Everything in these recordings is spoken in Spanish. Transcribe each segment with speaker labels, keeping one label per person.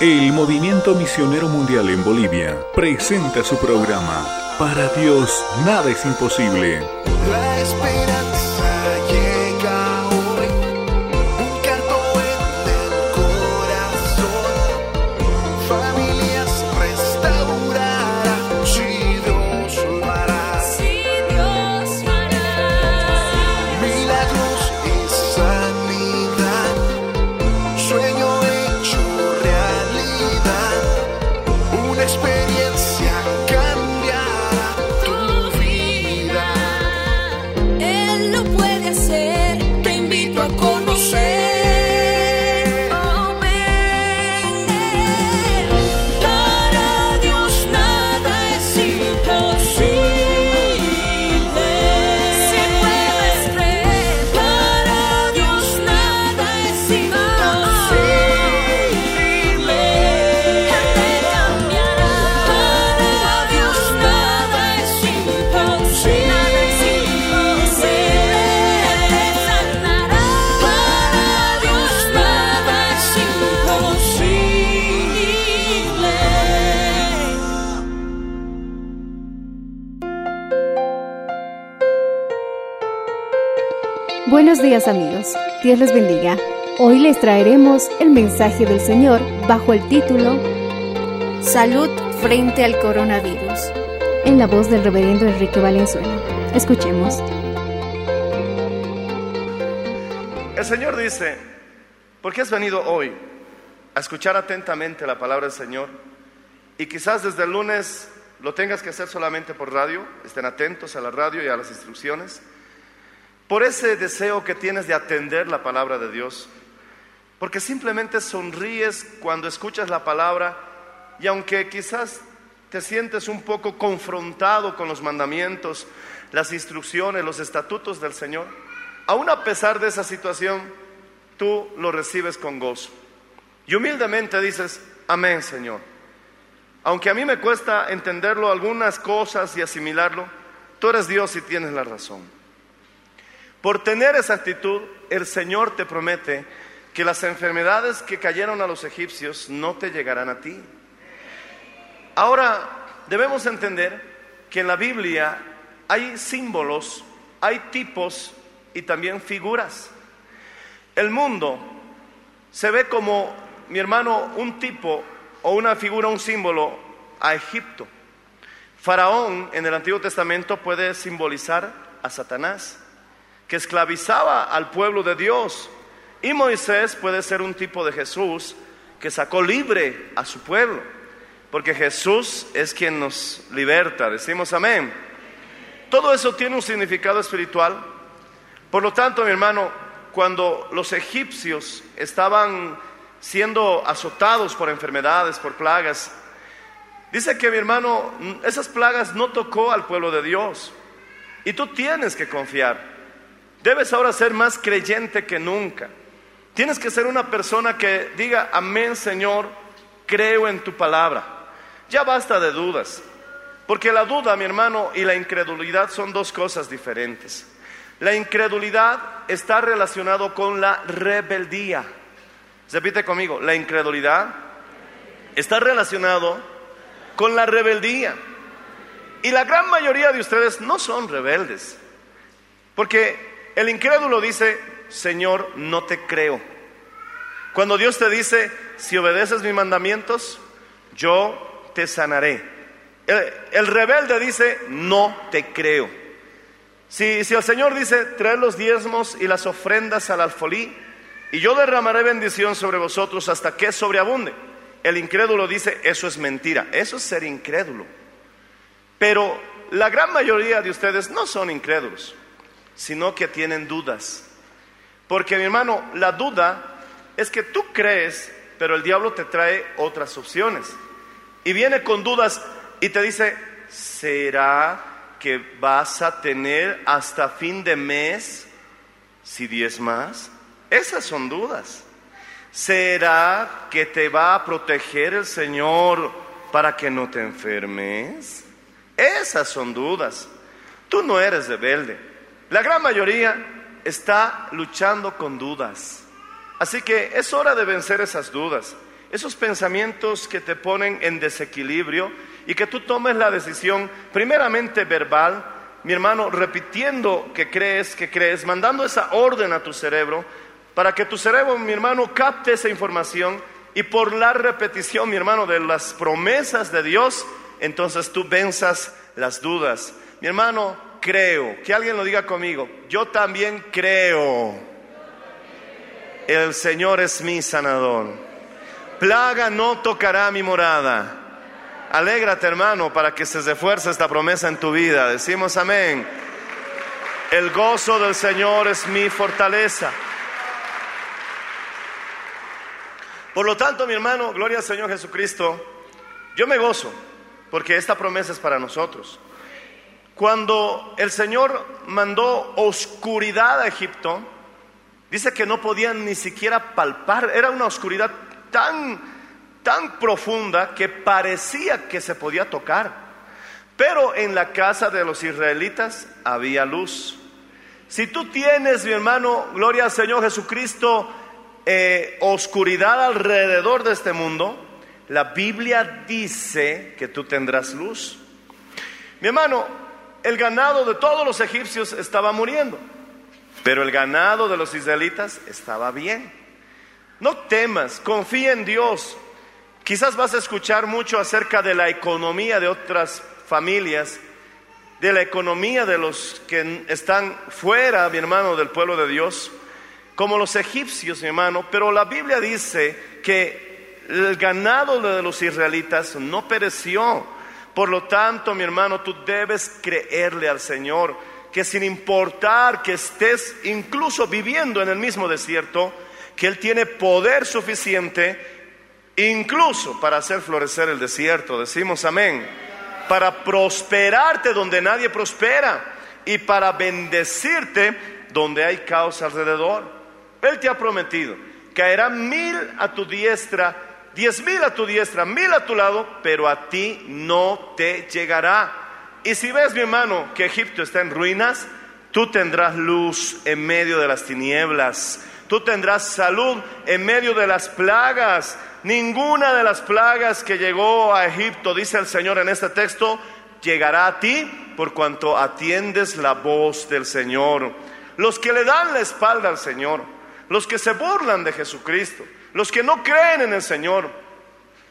Speaker 1: El Movimiento Misionero Mundial en Bolivia presenta su programa Para Dios nada es imposible.
Speaker 2: La esperanza
Speaker 3: Buenos días amigos, Dios les bendiga. Hoy les traeremos el mensaje del Señor bajo el título Salud frente al coronavirus, en la voz del reverendo Enrique Valenzuela. Escuchemos.
Speaker 4: El Señor dice, ¿por qué has venido hoy a escuchar atentamente la palabra del Señor? Y quizás desde el lunes lo tengas que hacer solamente por radio, estén atentos a la radio y a las instrucciones, por ese deseo que tienes de atender la palabra de Dios, porque simplemente sonríes cuando escuchas la palabra y aunque quizás te sientes un poco confrontado con los mandamientos, las instrucciones, los estatutos del Señor, aún a pesar de esa situación, tú lo recibes con gozo. Y humildemente dices, amén Señor. Aunque a mí me cuesta entenderlo algunas cosas y asimilarlo, tú eres Dios y tienes la razón. Por tener esa actitud, el Señor te promete que las enfermedades que cayeron a los egipcios no te llegarán a ti. Ahora, debemos entender que en la Biblia hay símbolos, hay tipos y también figuras. El mundo se ve como, mi hermano, un tipo o una figura, un símbolo a Egipto. Faraón en el Antiguo Testamento puede simbolizar a Satanás, que esclavizaba al pueblo de Dios. Y Moisés puede ser un tipo de Jesús que sacó libre a su pueblo, porque Jesús es quien nos liberta. Decimos amén. Todo eso tiene un significado espiritual. Por lo tanto, mi hermano, cuando los egipcios estaban siendo azotados por enfermedades, por plagas, dice que mi hermano, esas plagas no tocó al pueblo de Dios. Y tú tienes que confiar. Debes ahora ser más creyente que nunca. Tienes que ser una persona que diga, amén Señor, creo en tu palabra. Ya basta de dudas. Porque la duda, mi hermano, y la incredulidad son dos cosas diferentes. La incredulidad está relacionado con la rebeldía. Repite conmigo, la incredulidad está relacionado con la rebeldía. Y la gran mayoría de ustedes no son rebeldes. Porque el incrédulo dice, Señor, no te creo. Cuando Dios te dice, si obedeces mis mandamientos, yo te sanaré. El, el rebelde dice, no te creo. Si, si el Señor dice, trae los diezmos y las ofrendas al alfolí, y yo derramaré bendición sobre vosotros hasta que sobreabunde. El incrédulo dice, eso es mentira, eso es ser incrédulo. Pero la gran mayoría de ustedes no son incrédulos, sino que tienen dudas. Porque mi hermano, la duda es que tú crees, pero el diablo te trae otras opciones. Y viene con dudas y te dice, ¿será que vas a tener hasta fin de mes si diez más? Esas son dudas. ¿Será que te va a proteger el Señor para que no te enfermes? Esas son dudas. Tú no eres rebelde. La gran mayoría está luchando con dudas. Así que es hora de vencer esas dudas esos pensamientos que te ponen en desequilibrio y que tú tomes la decisión primeramente verbal, mi hermano, repitiendo que crees, que crees, mandando esa orden a tu cerebro, para que tu cerebro, mi hermano, capte esa información y por la repetición, mi hermano, de las promesas de Dios, entonces tú venzas las dudas. Mi hermano, creo, que alguien lo diga conmigo, yo también creo. El Señor es mi sanador. Plaga no tocará mi morada. Alégrate, hermano, para que se refuerce esta promesa en tu vida. Decimos amén. El gozo del Señor es mi fortaleza. Por lo tanto, mi hermano, gloria al Señor Jesucristo, yo me gozo porque esta promesa es para nosotros. Cuando el Señor mandó oscuridad a Egipto, dice que no podían ni siquiera palpar, era una oscuridad tan, tan profunda que parecía que se podía tocar. Pero en la casa de los israelitas había luz. Si tú tienes, mi hermano, gloria al Señor Jesucristo, eh, oscuridad alrededor de este mundo, la Biblia dice que tú tendrás luz. Mi hermano, el ganado de todos los egipcios estaba muriendo, pero el ganado de los israelitas estaba bien. No temas, confía en Dios. Quizás vas a escuchar mucho acerca de la economía de otras familias, de la economía de los que están fuera, mi hermano, del pueblo de Dios como los egipcios, mi hermano, pero la Biblia dice que el ganado de los israelitas no pereció. Por lo tanto, mi hermano, tú debes creerle al Señor que sin importar que estés incluso viviendo en el mismo desierto, que Él tiene poder suficiente incluso para hacer florecer el desierto. Decimos amén. Para prosperarte donde nadie prospera y para bendecirte donde hay caos alrededor. Él te ha prometido, caerán mil a tu diestra, diez mil a tu diestra, mil a tu lado, pero a ti no te llegará. Y si ves, mi hermano, que Egipto está en ruinas, tú tendrás luz en medio de las tinieblas, tú tendrás salud en medio de las plagas. Ninguna de las plagas que llegó a Egipto, dice el Señor en este texto, llegará a ti por cuanto atiendes la voz del Señor. Los que le dan la espalda al Señor, los que se burlan de Jesucristo, los que no creen en el Señor,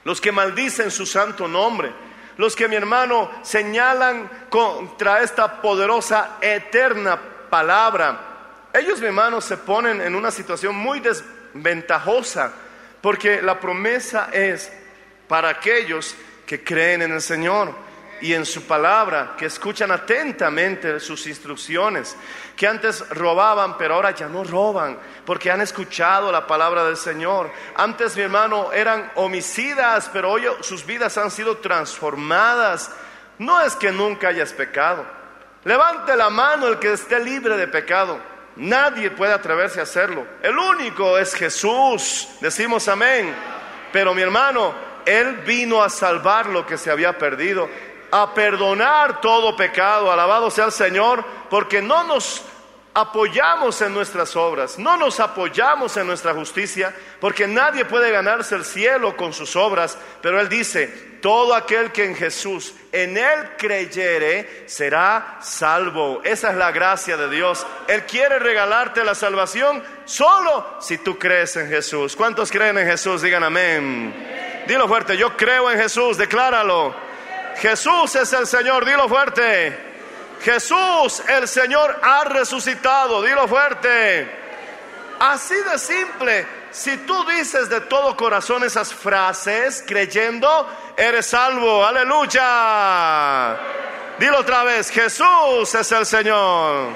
Speaker 4: los que maldicen su santo nombre, los que mi hermano señalan contra esta poderosa, eterna palabra. Ellos, mi hermano, se ponen en una situación muy desventajosa, porque la promesa es para aquellos que creen en el Señor y en su palabra, que escuchan atentamente sus instrucciones, que antes robaban, pero ahora ya no roban, porque han escuchado la palabra del Señor. Antes, mi hermano, eran homicidas, pero hoy sus vidas han sido transformadas. No es que nunca hayas pecado. Levante la mano el que esté libre de pecado. Nadie puede atreverse a hacerlo. El único es Jesús. Decimos amén. Pero mi hermano, Él vino a salvar lo que se había perdido a perdonar todo pecado. Alabado sea el Señor, porque no nos apoyamos en nuestras obras, no nos apoyamos en nuestra justicia, porque nadie puede ganarse el cielo con sus obras, pero Él dice, todo aquel que en Jesús, en Él creyere, será salvo. Esa es la gracia de Dios. Él quiere regalarte la salvación solo si tú crees en Jesús. ¿Cuántos creen en Jesús? Digan amén. Dilo fuerte, yo creo en Jesús, decláralo. Jesús es el Señor, dilo fuerte. Jesús, el Señor, ha resucitado, dilo fuerte. Así de simple, si tú dices de todo corazón esas frases creyendo, eres salvo, aleluya. Dilo otra vez, Jesús es el Señor.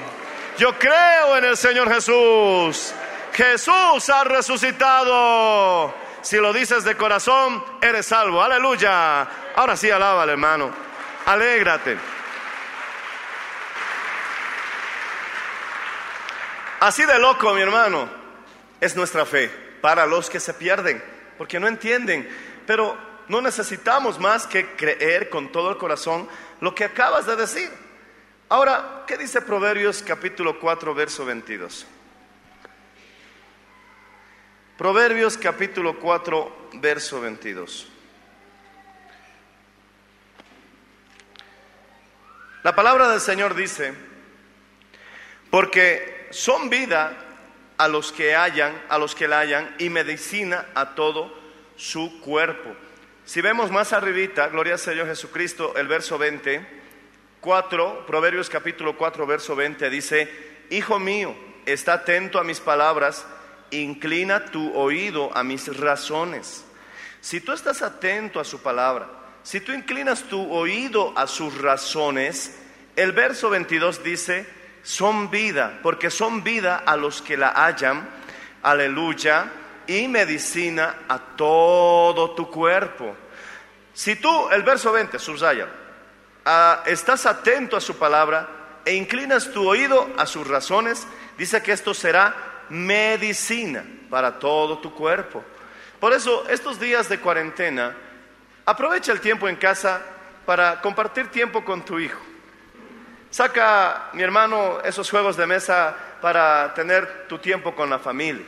Speaker 4: Yo creo en el Señor Jesús. Jesús ha resucitado. Si lo dices de corazón, eres salvo. Aleluya. Ahora sí, alaba hermano. Alégrate. Así de loco, mi hermano, es nuestra fe para los que se pierden, porque no entienden. Pero no necesitamos más que creer con todo el corazón lo que acabas de decir. Ahora, ¿qué dice Proverbios capítulo 4, verso 22? Proverbios capítulo 4, verso 22. La palabra del Señor dice, porque son vida a los que hayan, a los que la hayan, y medicina a todo su cuerpo. Si vemos más arribita, gloria al Señor Jesucristo, el verso 20, 4, Proverbios capítulo 4, verso 20, dice, Hijo mío, está atento a mis palabras, inclina tu oído a mis razones. Si tú estás atento a su palabra, si tú inclinas tu oído a sus razones, el verso 22 dice, son vida, porque son vida a los que la hallan, aleluya, y medicina a todo tu cuerpo. Si tú, el verso 20, subraya, ah, estás atento a su palabra e inclinas tu oído a sus razones, dice que esto será medicina para todo tu cuerpo. Por eso, estos días de cuarentena, aprovecha el tiempo en casa para compartir tiempo con tu hijo. Saca, mi hermano, esos juegos de mesa para tener tu tiempo con la familia.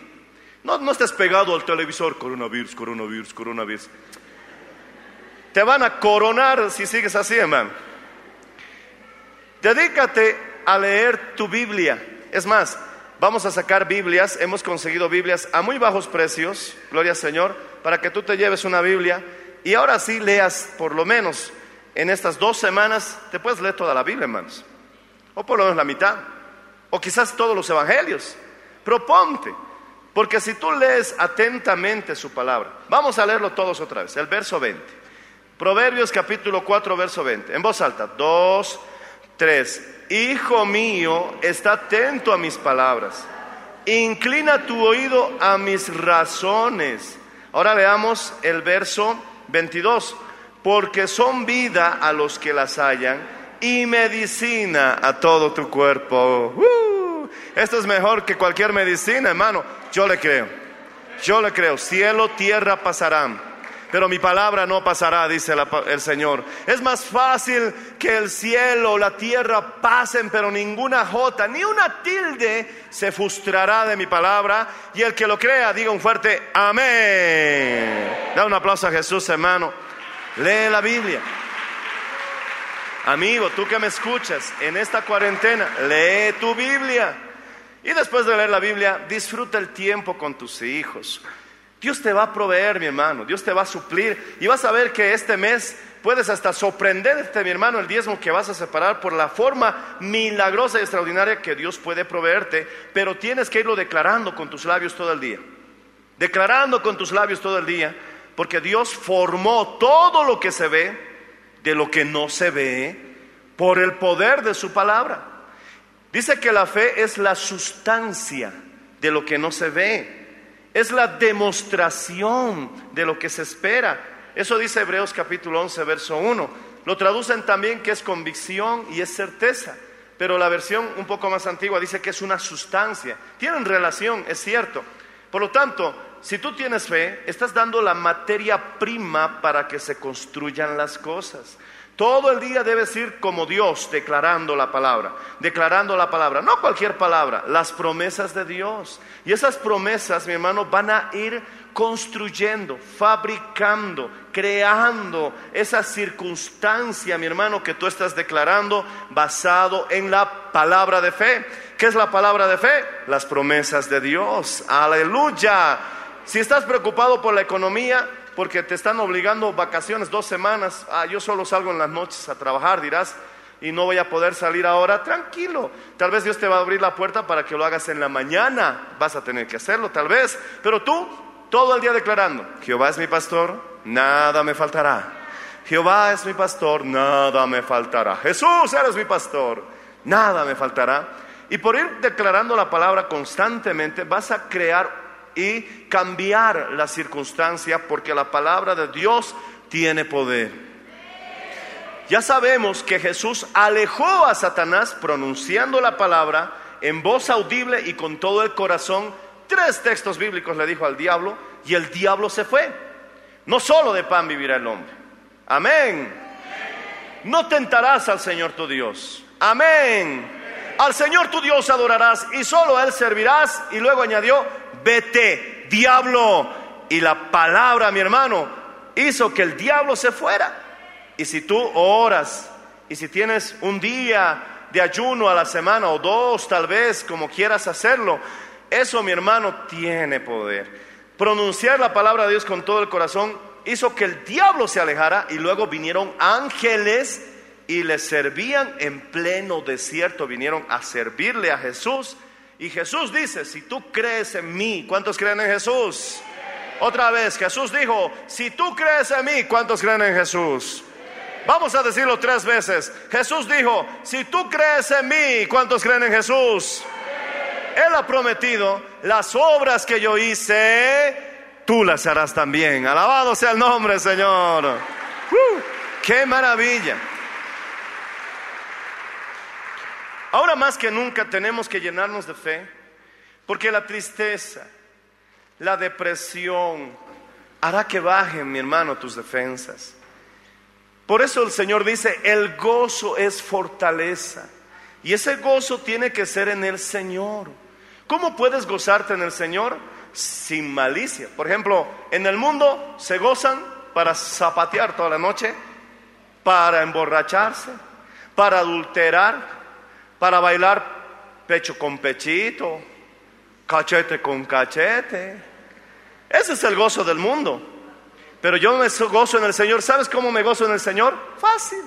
Speaker 4: No, no estés pegado al televisor, coronavirus, coronavirus, coronavirus. Te van a coronar si sigues así, hermano. Dedícate a leer tu Biblia. Es más, vamos a sacar Biblias. Hemos conseguido Biblias a muy bajos precios, gloria al Señor, para que tú te lleves una Biblia y ahora sí leas por lo menos en estas dos semanas, te puedes leer toda la Biblia, hermanos o por lo menos la mitad, o quizás todos los evangelios. Proponte, porque si tú lees atentamente su palabra, vamos a leerlo todos otra vez, el verso 20. Proverbios capítulo 4, verso 20, en voz alta, 2, 3. Hijo mío, está atento a mis palabras, inclina tu oído a mis razones. Ahora veamos el verso 22, porque son vida a los que las hallan y medicina a todo tu cuerpo. Uh, esto es mejor que cualquier medicina, hermano. Yo le creo. Yo le creo. Cielo, tierra pasarán. Pero mi palabra no pasará, dice el Señor. Es más fácil que el cielo, la tierra pasen, pero ninguna jota, ni una tilde se frustrará de mi palabra. Y el que lo crea, diga un fuerte amén. Da un aplauso a Jesús, hermano. Lee la Biblia. Amigo, tú que me escuchas en esta cuarentena, lee tu Biblia. Y después de leer la Biblia, disfruta el tiempo con tus hijos. Dios te va a proveer, mi hermano, Dios te va a suplir y vas a ver que este mes puedes hasta sorprenderte, mi hermano, el diezmo que vas a separar por la forma milagrosa y extraordinaria que Dios puede proveerte, pero tienes que irlo declarando con tus labios todo el día. Declarando con tus labios todo el día, porque Dios formó todo lo que se ve de lo que no se ve por el poder de su palabra. Dice que la fe es la sustancia de lo que no se ve, es la demostración de lo que se espera. Eso dice Hebreos capítulo 11, verso 1. Lo traducen también que es convicción y es certeza, pero la versión un poco más antigua dice que es una sustancia. Tienen relación, es cierto. Por lo tanto, si tú tienes fe, estás dando la materia prima para que se construyan las cosas. Todo el día debes ir como Dios declarando la palabra, declarando la palabra, no cualquier palabra, las promesas de Dios. Y esas promesas, mi hermano, van a ir construyendo, fabricando, creando esa circunstancia, mi hermano, que tú estás declarando basado en la palabra de fe. ¿Qué es la palabra de fe? Las promesas de Dios. Aleluya. Si estás preocupado por la economía, porque te están obligando vacaciones dos semanas, ah, yo solo salgo en las noches a trabajar, dirás, y no voy a poder salir ahora, tranquilo. Tal vez Dios te va a abrir la puerta para que lo hagas en la mañana, vas a tener que hacerlo, tal vez, pero tú todo el día declarando, Jehová es mi pastor, nada me faltará. Jehová es mi pastor, nada me faltará. Jesús, eres mi pastor, nada me faltará. Y por ir declarando la palabra constantemente vas a crear y cambiar la circunstancia porque la palabra de Dios tiene poder. Ya sabemos que Jesús alejó a Satanás pronunciando la palabra en voz audible y con todo el corazón. Tres textos bíblicos le dijo al diablo y el diablo se fue. No solo de pan vivirá el hombre. Amén. No tentarás al Señor tu Dios. Amén. Al Señor tu Dios adorarás y solo a Él servirás. Y luego añadió, vete diablo. Y la palabra, mi hermano, hizo que el diablo se fuera. Y si tú oras, y si tienes un día de ayuno a la semana o dos tal vez, como quieras hacerlo, eso, mi hermano, tiene poder. Pronunciar la palabra de Dios con todo el corazón hizo que el diablo se alejara y luego vinieron ángeles y le servían en pleno desierto, vinieron a servirle a Jesús. Y Jesús dice, si tú crees en mí, ¿cuántos creen en Jesús? Otra vez, Jesús dijo, si tú crees en mí, ¿cuántos creen en Jesús? Vamos a decirlo tres veces. Jesús dijo, si tú crees en mí, ¿cuántos creen en Jesús? Él ha prometido, las obras que yo hice, tú las harás también. Alabado sea el nombre, Señor. ¡Uh! ¡Qué maravilla! Ahora más que nunca tenemos que llenarnos de fe, porque la tristeza, la depresión, hará que bajen, mi hermano, tus defensas. Por eso el Señor dice, el gozo es fortaleza. Y ese gozo tiene que ser en el Señor. ¿Cómo puedes gozarte en el Señor? Sin malicia. Por ejemplo, en el mundo se gozan para zapatear toda la noche, para emborracharse, para adulterar, para bailar pecho con pechito, cachete con cachete. Ese es el gozo del mundo. Pero yo me gozo en el Señor. ¿Sabes cómo me gozo en el Señor? Fácil.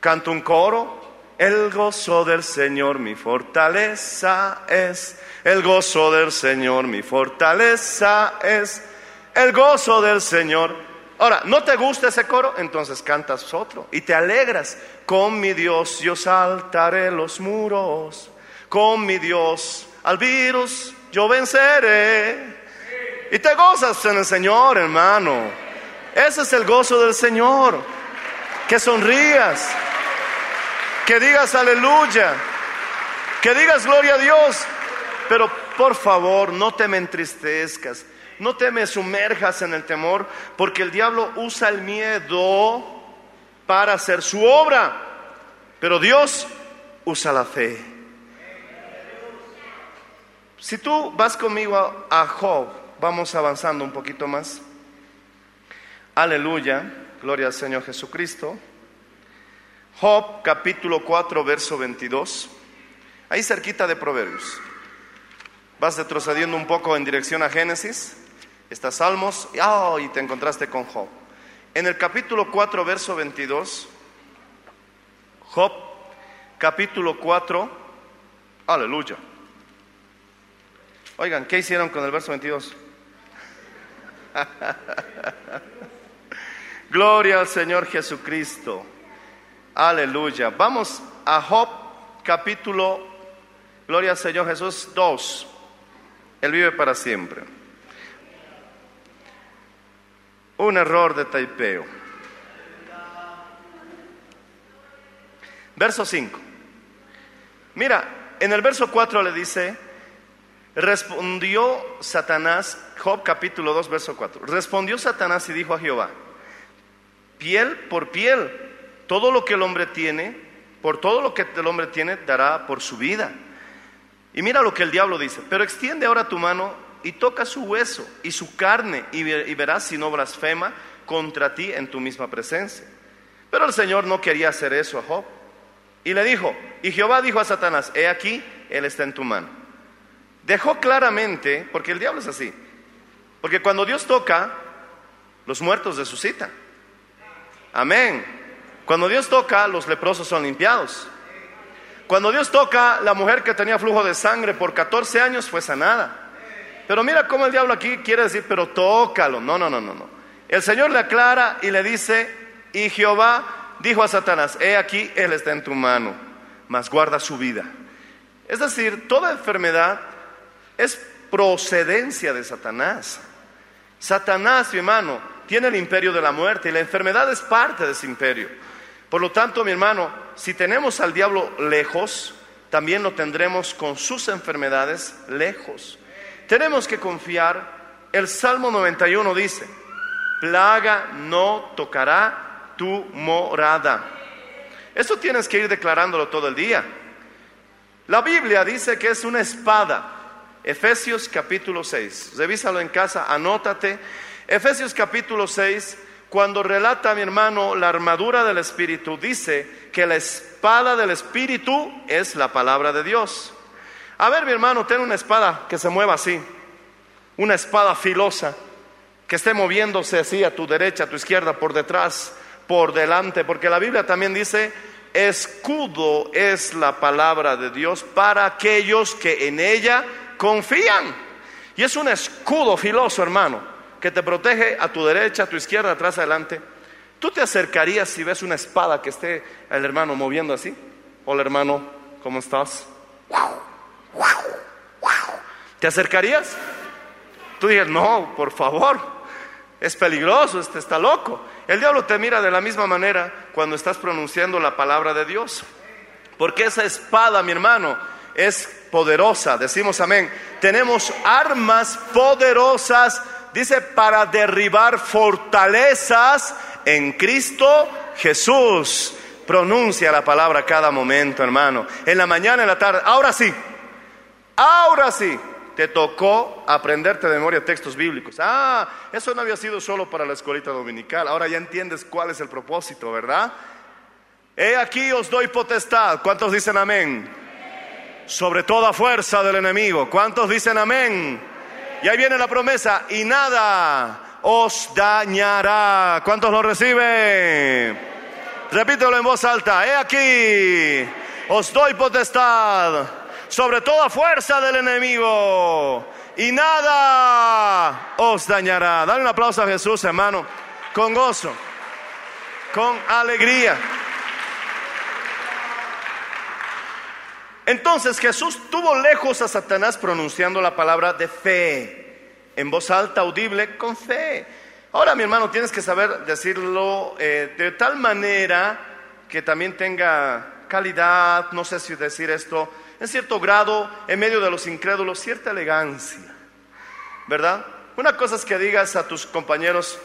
Speaker 4: Canto un coro. El gozo del Señor mi fortaleza es. El gozo del Señor mi fortaleza es. El gozo del Señor. Ahora, ¿no te gusta ese coro? Entonces cantas otro y te alegras. Con mi Dios yo saltaré los muros. Con mi Dios al virus yo venceré. Y te gozas en el Señor, hermano. Ese es el gozo del Señor. Que sonrías. Que digas aleluya. Que digas gloria a Dios. Pero por favor, no te me entristezcas. No te me sumerjas en el temor. Porque el diablo usa el miedo para hacer su obra. Pero Dios usa la fe. Si tú vas conmigo a Job, vamos avanzando un poquito más. Aleluya, gloria al Señor Jesucristo. Job capítulo 4, verso 22. Ahí cerquita de Proverbios. Vas retrocediendo un poco en dirección a Génesis. Estás Salmos oh, y te encontraste con Job. En el capítulo 4, verso 22, Job, capítulo 4, aleluya. Oigan, ¿qué hicieron con el verso 22? Gloria al Señor Jesucristo. Aleluya. Vamos a Job, capítulo, gloria al Señor Jesús 2. Él vive para siempre. Un error de taipeo. Verso 5. Mira, en el verso 4 le dice, respondió Satanás, Job capítulo 2, verso 4. Respondió Satanás y dijo a Jehová, piel por piel, todo lo que el hombre tiene, por todo lo que el hombre tiene, dará por su vida. Y mira lo que el diablo dice, pero extiende ahora tu mano y toca su hueso y su carne y, verás si no blasfema contra ti en tu misma presencia. Pero el Señor no quería hacer eso a Job. Y le dijo, y Jehová dijo a Satanás, he aquí, él está en tu mano. Dejó claramente, porque el diablo es así, porque cuando Dios toca, los muertos resucitan. Amén. Cuando Dios toca, los leprosos son limpiados. Cuando Dios toca, la mujer que tenía flujo de sangre por 14 años fue sanada. Pero mira cómo el diablo aquí quiere decir, pero tócalo. No, no, no, no, no. El Señor le aclara y le dice, y Jehová dijo a Satanás, he aquí, Él está en tu mano, mas guarda su vida. Es decir, toda enfermedad es procedencia de Satanás. Satanás, mi hermano, tiene el imperio de la muerte y la enfermedad es parte de ese imperio. Por lo tanto, mi hermano, si tenemos al diablo lejos, también lo tendremos con sus enfermedades lejos. Tenemos que confiar. El Salmo 91 dice, plaga no tocará tu morada. Eso tienes que ir declarándolo todo el día. La Biblia dice que es una espada Efesios capítulo 6. Revísalo en casa, anótate. Efesios capítulo 6, cuando relata mi hermano la armadura del Espíritu, dice que la espada del Espíritu es la palabra de Dios. A ver, mi hermano, ten una espada que se mueva así, una espada filosa, que esté moviéndose así a tu derecha, a tu izquierda, por detrás, por delante, porque la Biblia también dice, escudo es la palabra de Dios para aquellos que en ella confían. Y es un escudo filoso, hermano, que te protege a tu derecha, a tu izquierda, atrás, adelante. ¿Tú te acercarías si ves una espada que esté el hermano moviendo así? Hola hermano, ¿cómo estás? ¿Te acercarías? Tú dices, no, por favor, es peligroso, este está loco. El diablo te mira de la misma manera cuando estás pronunciando la palabra de Dios. Porque esa espada, mi hermano, es poderosa. Decimos amén. Tenemos armas poderosas, dice, para derribar fortalezas en Cristo Jesús. Pronuncia la palabra cada momento, hermano. En la mañana, en la tarde. Ahora sí. Ahora sí te tocó aprenderte de memoria textos bíblicos. Ah, eso no había sido solo para la escuelita dominical. Ahora ya entiendes cuál es el propósito, ¿verdad? He aquí os doy potestad. ¿Cuántos dicen amén? Sobre toda fuerza del enemigo. ¿Cuántos dicen amén? Y ahí viene la promesa. Y nada os dañará. ¿Cuántos lo reciben? Repítelo en voz alta. He aquí os doy potestad sobre toda fuerza del enemigo y nada os dañará. Dale un aplauso a Jesús, hermano, con gozo, con alegría. Entonces Jesús tuvo lejos a Satanás pronunciando la palabra de fe, en voz alta, audible, con fe. Ahora, mi hermano, tienes que saber decirlo eh, de tal manera que también tenga calidad, no sé si decir esto, en cierto grado, en medio de los incrédulos, cierta elegancia, ¿verdad? Una cosa es que digas a tus compañeros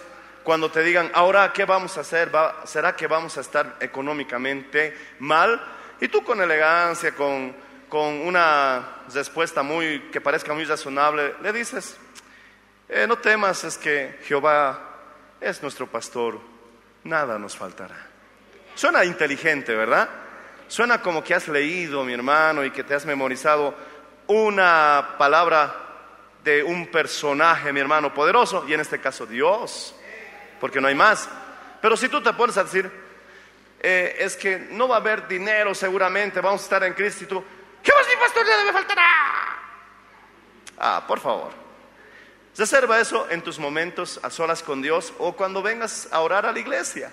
Speaker 4: cuando te digan, ahora, ¿qué vamos a hacer? ¿Será que vamos a estar económicamente mal? Y tú con elegancia, con, con una respuesta muy, que parezca muy razonable, le dices, eh, no temas, es que Jehová es nuestro pastor, nada nos faltará. Suena inteligente, ¿verdad? Suena como que has leído, mi hermano, y que te has memorizado una palabra de un personaje, mi hermano, poderoso, y en este caso Dios, porque no hay más. Pero si tú te pones a decir, eh, es que no va a haber dinero seguramente, vamos a estar en Cristo y tú, ¿qué más mi pastor ya debe faltar? Ah, por favor. Reserva eso en tus momentos a solas con Dios o cuando vengas a orar a la iglesia.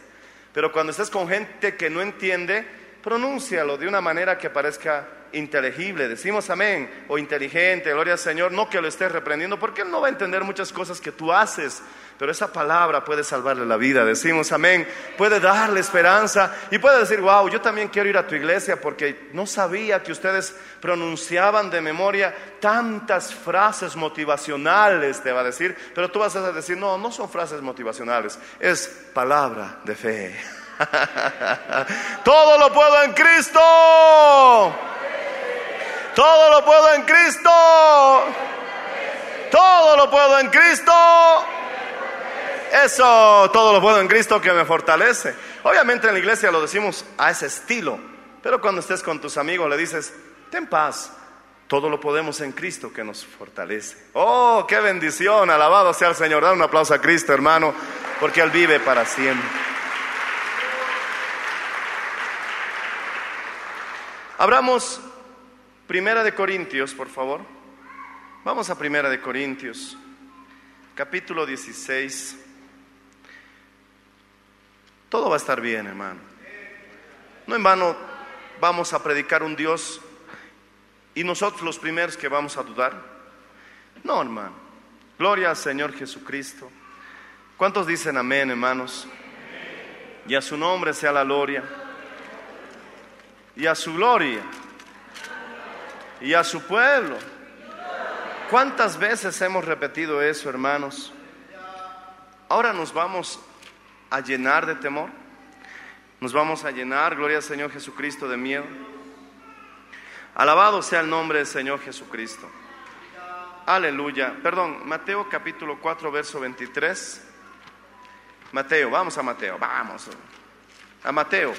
Speaker 4: Pero cuando estés con gente que no entiende, pronúncialo de una manera que parezca inteligible. Decimos amén o inteligente, gloria al Señor, no que lo estés reprendiendo, porque Él no va a entender muchas cosas que tú haces, pero esa palabra puede salvarle la vida. Decimos amén, puede darle esperanza y puede decir, wow, yo también quiero ir a tu iglesia porque no sabía que ustedes pronunciaban de memoria tantas frases motivacionales, te va a decir, pero tú vas a decir, no, no son frases motivacionales, es palabra de fe. Todo lo puedo en Cristo. Todo lo puedo en Cristo. Todo lo puedo en Cristo. Eso, todo lo puedo en Cristo que me fortalece. Obviamente en la iglesia lo decimos a ese estilo, pero cuando estés con tus amigos le dices, ten paz, todo lo podemos en Cristo que nos fortalece. Oh, qué bendición, alabado sea el Señor. Da un aplauso a Cristo, hermano, porque Él vive para siempre. Abramos Primera de Corintios, por favor. Vamos a Primera de Corintios, capítulo 16. Todo va a estar bien, hermano. No en vano vamos a predicar un Dios y nosotros los primeros que vamos a dudar. No, hermano. Gloria al Señor Jesucristo. ¿Cuántos dicen amén, hermanos? Y a su nombre sea la gloria y a su gloria y a su pueblo. ¿Cuántas veces hemos repetido eso, hermanos? Ahora nos vamos a llenar de temor. Nos vamos a llenar, gloria al Señor Jesucristo, de miedo. Alabado sea el nombre del Señor Jesucristo. aleluya, perdón, Mateo capítulo 4, verso 23. Mateo, vamos a Mateo, vamos. A Mateo,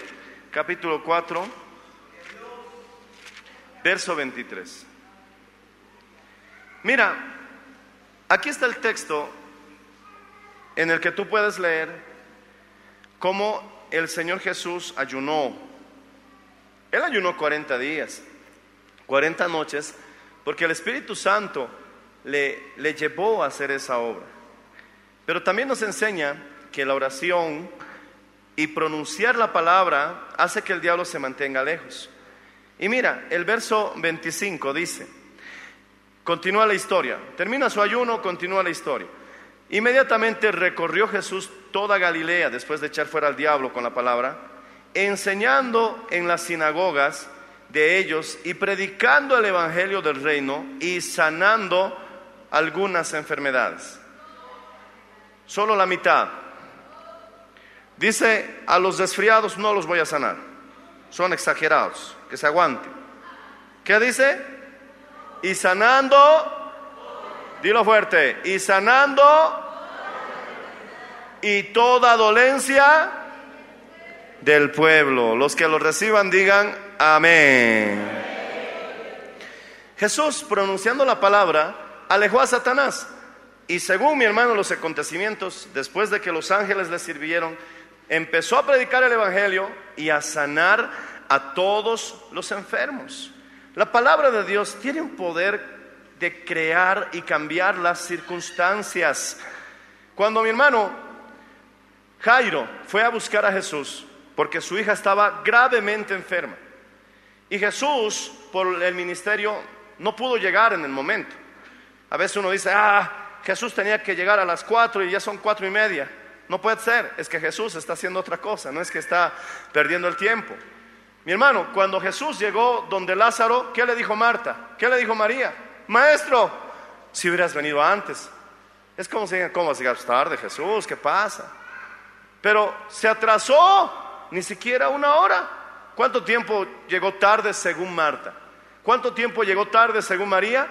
Speaker 4: capítulo 4, verso 23. Mira, aquí está el texto en el que tú puedes leer cómo el Señor Jesús ayunó. Él ayunó 40 días, 40 noches, porque el Espíritu Santo le, le llevó a hacer esa obra. Pero también nos enseña que la oración y pronunciar la palabra hace que el diablo se mantenga lejos. Y mira, el verso 25 dice, continúa la historia, termina su ayuno, continúa la historia. Inmediatamente recorrió Jesús toda Galilea después de echar fuera al diablo con la palabra, enseñando en las sinagogas de ellos y predicando el Evangelio del reino y sanando algunas enfermedades. Solo la mitad. Dice, a los desfriados no los voy a sanar. Son exagerados, que se aguanten. ¿Qué dice? Y sanando, dilo fuerte, y sanando y toda dolencia del pueblo. Los que lo reciban digan amén. Jesús, pronunciando la palabra, alejó a Satanás. Y según mi hermano, los acontecimientos, después de que los ángeles le sirvieron, empezó a predicar el Evangelio y a sanar a todos los enfermos. La palabra de Dios tiene un poder de crear y cambiar las circunstancias. Cuando mi hermano Jairo fue a buscar a Jesús porque su hija estaba gravemente enferma y Jesús por el ministerio no pudo llegar en el momento. A veces uno dice, ah, Jesús tenía que llegar a las cuatro y ya son cuatro y media. No puede ser, es que Jesús está haciendo otra cosa, no es que está perdiendo el tiempo. Mi hermano, cuando Jesús llegó donde Lázaro, ¿qué le dijo Marta? ¿Qué le dijo María? Maestro, si hubieras venido antes. Es como si, ¿cómo llegar tarde, Jesús? ¿Qué pasa? Pero se atrasó, ni siquiera una hora. ¿Cuánto tiempo llegó tarde según Marta? ¿Cuánto tiempo llegó tarde según María?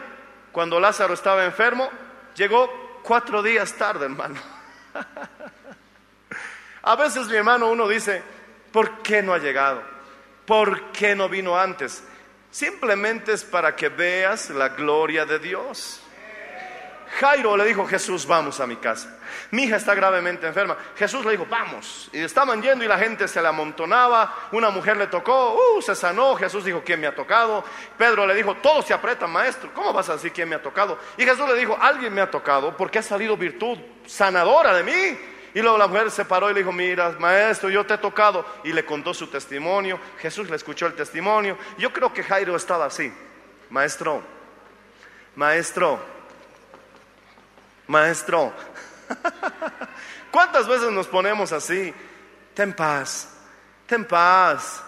Speaker 4: Cuando Lázaro estaba enfermo, llegó cuatro días tarde, hermano. A veces, mi hermano, uno dice, ¿por qué no ha llegado? ¿Por qué no vino antes? Simplemente es para que veas la gloria de Dios. Jairo le dijo, Jesús, vamos a mi casa. Mi hija está gravemente enferma. Jesús le dijo, vamos. Y estaban yendo y la gente se le amontonaba. Una mujer le tocó, uh, se sanó. Jesús dijo, ¿quién me ha tocado? Pedro le dijo, todos se apretan, maestro. ¿Cómo vas a decir quién me ha tocado? Y Jesús le dijo, alguien me ha tocado porque ha salido virtud sanadora de mí. Y luego la mujer se paró y le dijo, mira, maestro, yo te he tocado. Y le contó su testimonio. Jesús le escuchó el testimonio. Yo creo que Jairo estaba así. Maestro, maestro, maestro. ¿Cuántas veces nos ponemos así? Ten paz, ten paz.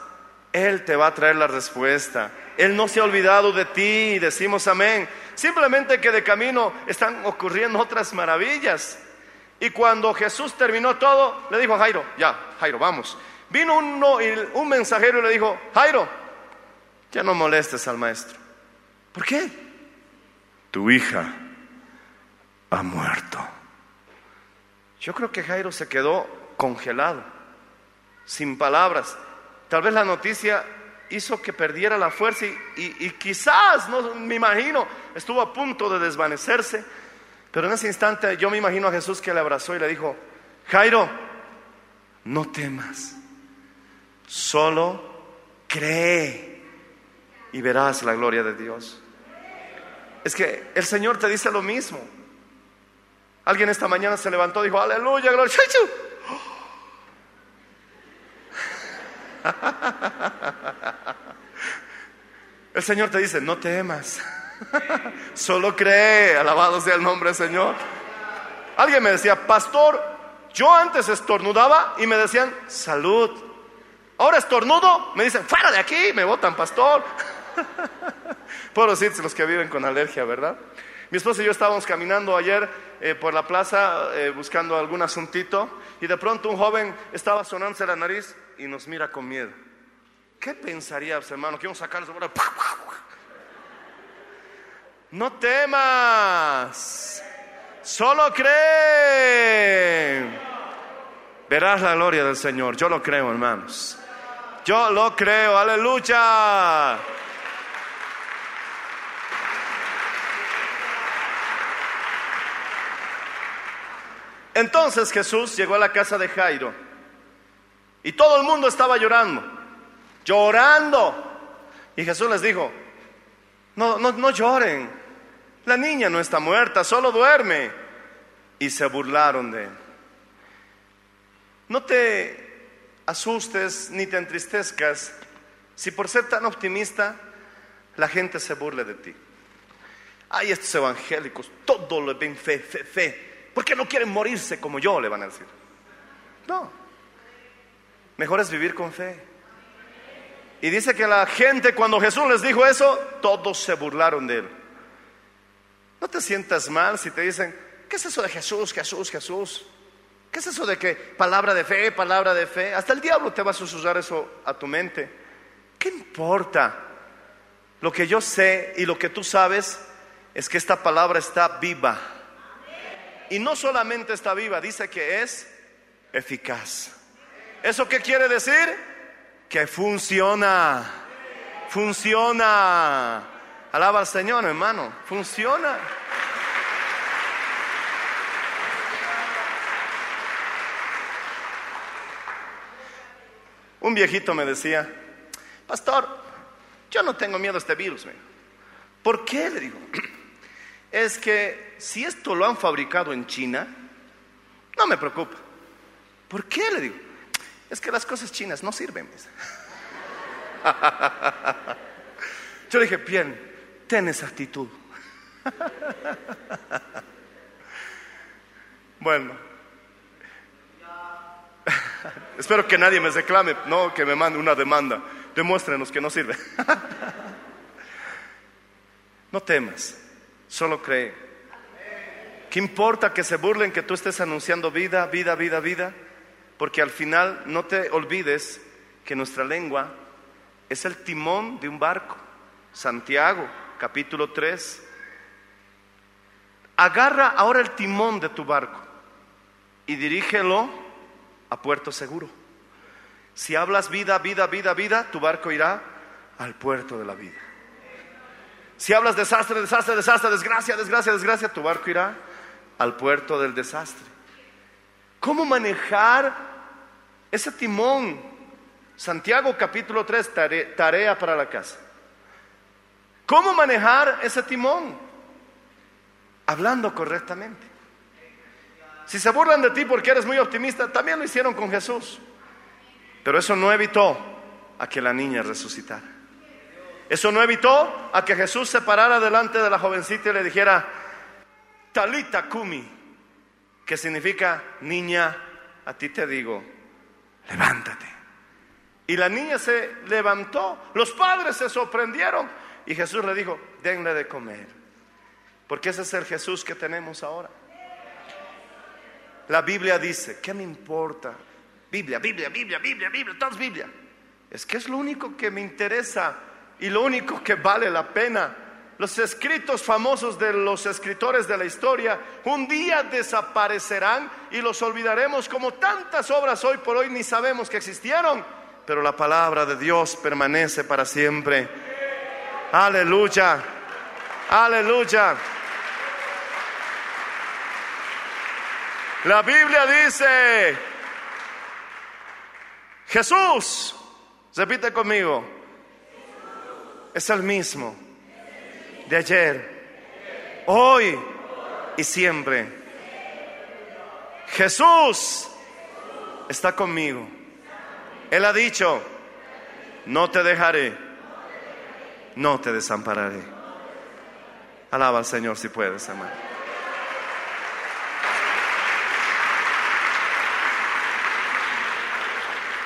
Speaker 4: Él te va a traer la respuesta. Él no se ha olvidado de ti. Decimos amén. Simplemente que de camino están ocurriendo otras maravillas. Y cuando Jesús terminó todo, le dijo a Jairo, ya, Jairo, vamos. Vino uno, un mensajero y le dijo, Jairo, ya no molestes al maestro. ¿Por qué? Tu hija ha muerto. Yo creo que Jairo se quedó congelado, sin palabras. Tal vez la noticia hizo que perdiera la fuerza y, y, y quizás, no me imagino, estuvo a punto de desvanecerse pero en ese instante yo me imagino a Jesús que le abrazó y le dijo, Jairo, no temas, solo cree y verás la gloria de Dios. Es que el Señor te dice lo mismo. Alguien esta mañana se levantó y dijo, aleluya, gloria. El Señor te dice, no temas. Solo cree, alabado sea el nombre del Señor. Alguien me decía, pastor, yo antes estornudaba y me decían, salud. Ahora estornudo, me dicen, fuera de aquí, me votan, pastor. decirte los que viven con alergia, ¿verdad? Mi esposa y yo estábamos caminando ayer eh, por la plaza eh, buscando algún asuntito y de pronto un joven estaba sonándose la nariz y nos mira con miedo. ¿Qué pensarías, hermano? Que íbamos a sacarnos No temas, solo cree. Verás la gloria del Señor. Yo lo creo, hermanos. Yo lo creo, aleluya. Entonces Jesús llegó a la casa de Jairo y todo el mundo estaba llorando, llorando. Y Jesús les dijo, no, no, no lloren, la niña no está muerta, solo duerme. Y se burlaron de él. No te asustes ni te entristezcas si por ser tan optimista la gente se burle de ti. Ay, estos evangélicos, todo le ven fe, fe, fe. ¿Por qué no quieren morirse como yo? Le van a decir. No. Mejor es vivir con fe. Y dice que la gente cuando Jesús les dijo eso, todos se burlaron de él. No te sientas mal si te dicen, ¿qué es eso de Jesús, Jesús, Jesús? ¿Qué es eso de que palabra de fe, palabra de fe? Hasta el diablo te va a susurrar eso a tu mente. ¿Qué importa? Lo que yo sé y lo que tú sabes es que esta palabra está viva. Y no solamente está viva, dice que es eficaz. ¿Eso qué quiere decir? Que funciona. Funciona. Alaba al Señor, hermano. Funciona. Un viejito me decía, pastor, yo no tengo miedo a este virus. ¿Por qué? Le digo, es que si esto lo han fabricado en China, no me preocupa. ¿Por qué? Le digo, es que las cosas chinas no sirven. Yo le dije, bien, ten esa actitud. Bueno, espero que nadie me reclame, no que me mande una demanda. Demuéstrenos que no sirve. No temas, solo cree. ¿Qué importa que se burlen que tú estés anunciando vida, vida, vida, vida? Porque al final no te olvides que nuestra lengua es el timón de un barco. Santiago, capítulo 3. Agarra ahora el timón de tu barco y dirígelo a puerto seguro. Si hablas vida, vida, vida, vida, tu barco irá al puerto de la vida. Si hablas desastre, desastre, desastre, desgracia, desgracia, desgracia, tu barco irá al puerto del desastre. ¿Cómo manejar ese timón? Santiago capítulo 3, tarea para la casa. ¿Cómo manejar ese timón? Hablando correctamente. Si se burlan de ti porque eres muy optimista, también lo hicieron con Jesús. Pero eso no evitó a que la niña resucitara. Eso no evitó a que Jesús se parara delante de la jovencita y le dijera, Talita Kumi, que significa, niña, a ti te digo, levántate. Y la niña se levantó, los padres se sorprendieron y Jesús le dijo, denle de comer. Porque ese es el Jesús que tenemos ahora. La Biblia dice, ¿qué me importa? Biblia, Biblia, Biblia, Biblia, Biblia, todo es Biblia. Es que es lo único que me interesa y lo único que vale la pena. Los escritos famosos de los escritores de la historia un día desaparecerán y los olvidaremos como tantas obras hoy por hoy ni sabemos que existieron, pero la palabra de Dios permanece para siempre. Aleluya, aleluya. La Biblia dice, Jesús, repite conmigo, es el mismo de ayer, hoy y siempre. Jesús está conmigo. Él ha dicho, no te dejaré, no te desampararé. Alaba al Señor si puedes, hermano.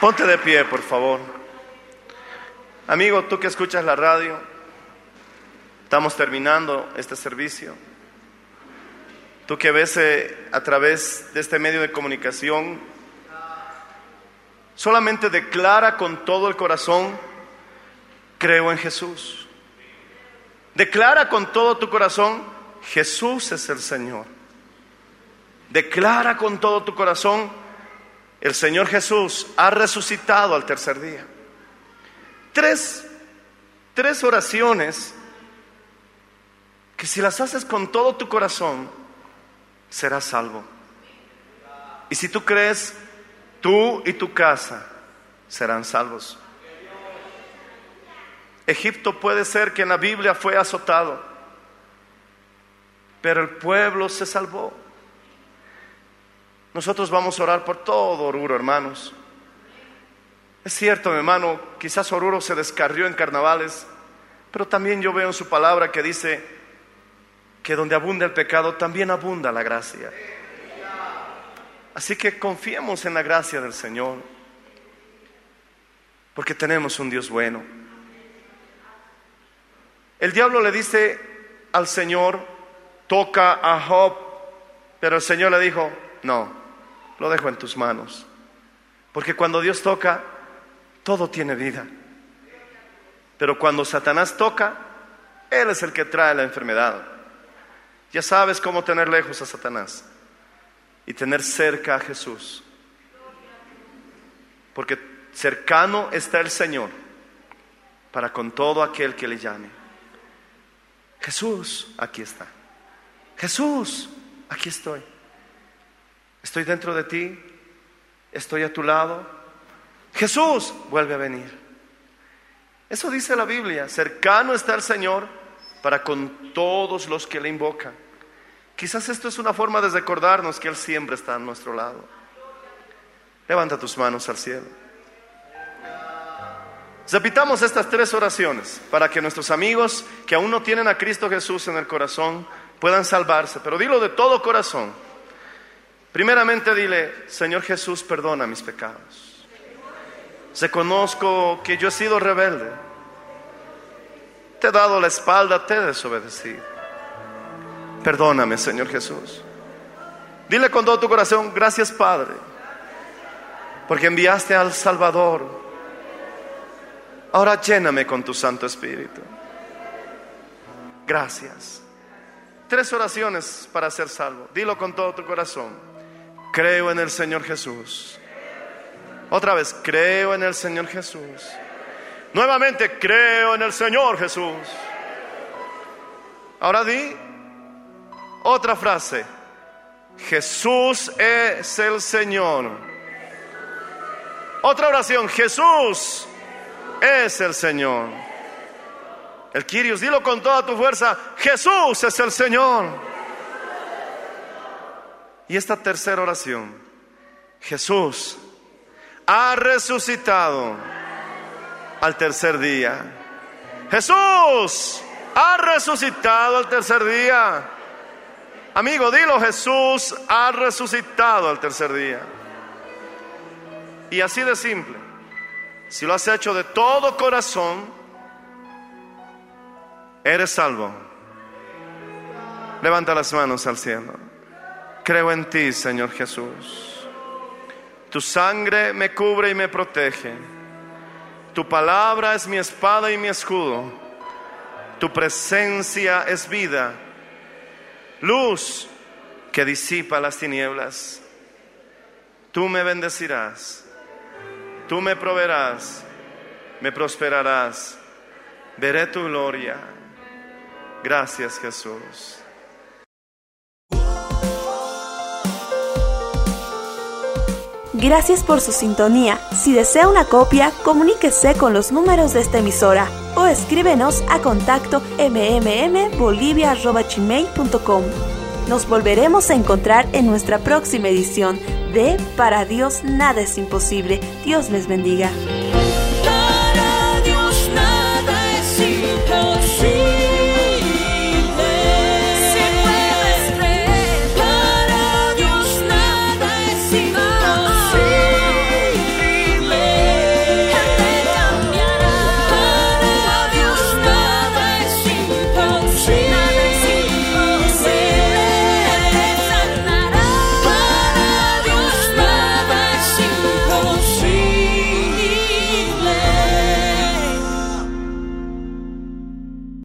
Speaker 4: Ponte de pie, por favor. Amigo, tú que escuchas la radio, estamos terminando este servicio. Tú que ves eh, a través de este medio de comunicación, solamente declara con todo el corazón, creo en Jesús. Declara con todo tu corazón, Jesús es el Señor. Declara con todo tu corazón, el Señor Jesús ha resucitado al tercer día. Tres, tres oraciones que si las haces con todo tu corazón, serás salvo. Y si tú crees, tú y tu casa serán salvos. Egipto puede ser que en la Biblia fue azotado, pero el pueblo se salvó. Nosotros vamos a orar por todo Oruro, hermanos. Es cierto, mi hermano, quizás Oruro se descarrió en carnavales, pero también yo veo en su palabra que dice que donde abunda el pecado, también abunda la gracia. Así que confiemos en la gracia del Señor, porque tenemos un Dios bueno. El diablo le dice al Señor, toca a Job, pero el Señor le dijo, no, lo dejo en tus manos, porque cuando Dios toca, todo tiene vida. Pero cuando Satanás toca, Él es el que trae la enfermedad. Ya sabes cómo tener lejos a Satanás y tener cerca a Jesús. Porque cercano está el Señor para con todo aquel que le llame. Jesús, aquí está. Jesús, aquí estoy. Estoy dentro de ti, estoy a tu lado. Jesús, vuelve a venir. Eso dice la Biblia, cercano está el Señor para con todos los que le invocan. Quizás esto es una forma de recordarnos que Él siempre está a nuestro lado. Levanta tus manos al cielo. Repitamos estas tres oraciones para que nuestros amigos que aún no tienen a Cristo Jesús en el corazón puedan salvarse. Pero dilo de todo corazón. Primeramente dile, Señor Jesús, perdona mis pecados. Reconozco que yo he sido rebelde. Te he dado la espalda, te he desobedecido. Perdóname, Señor Jesús. Dile con todo tu corazón, gracias Padre, porque enviaste al Salvador. Ahora lléname con tu Santo Espíritu. Gracias. Tres oraciones para ser salvo. Dilo con todo tu corazón. Creo en el Señor Jesús. Otra vez, creo en el Señor Jesús. Nuevamente, creo en el Señor Jesús. Ahora di, otra frase. Jesús es el Señor. Otra oración. Jesús es el Señor. El Kirios, dilo con toda tu fuerza. Jesús es el Señor. Y esta tercera oración. Jesús ha resucitado al tercer día. Jesús ha resucitado al tercer día. Amigo, dilo, Jesús ha resucitado al tercer día. Y así de simple, si lo has hecho de todo corazón, eres salvo. Levanta las manos al cielo. Creo en ti, Señor Jesús. Tu sangre me cubre y me protege. Tu palabra es mi espada y mi escudo. Tu presencia es vida luz que disipa las tinieblas. Tú me bendecirás, tú me proveerás, me prosperarás, veré tu gloria. Gracias Jesús.
Speaker 5: Gracias por su sintonía. Si desea una copia, comuníquese con los números de esta emisora o escríbenos a contacto mmmbolivia.com. Nos volveremos a encontrar en nuestra próxima edición de Para Dios nada es imposible. Dios les bendiga.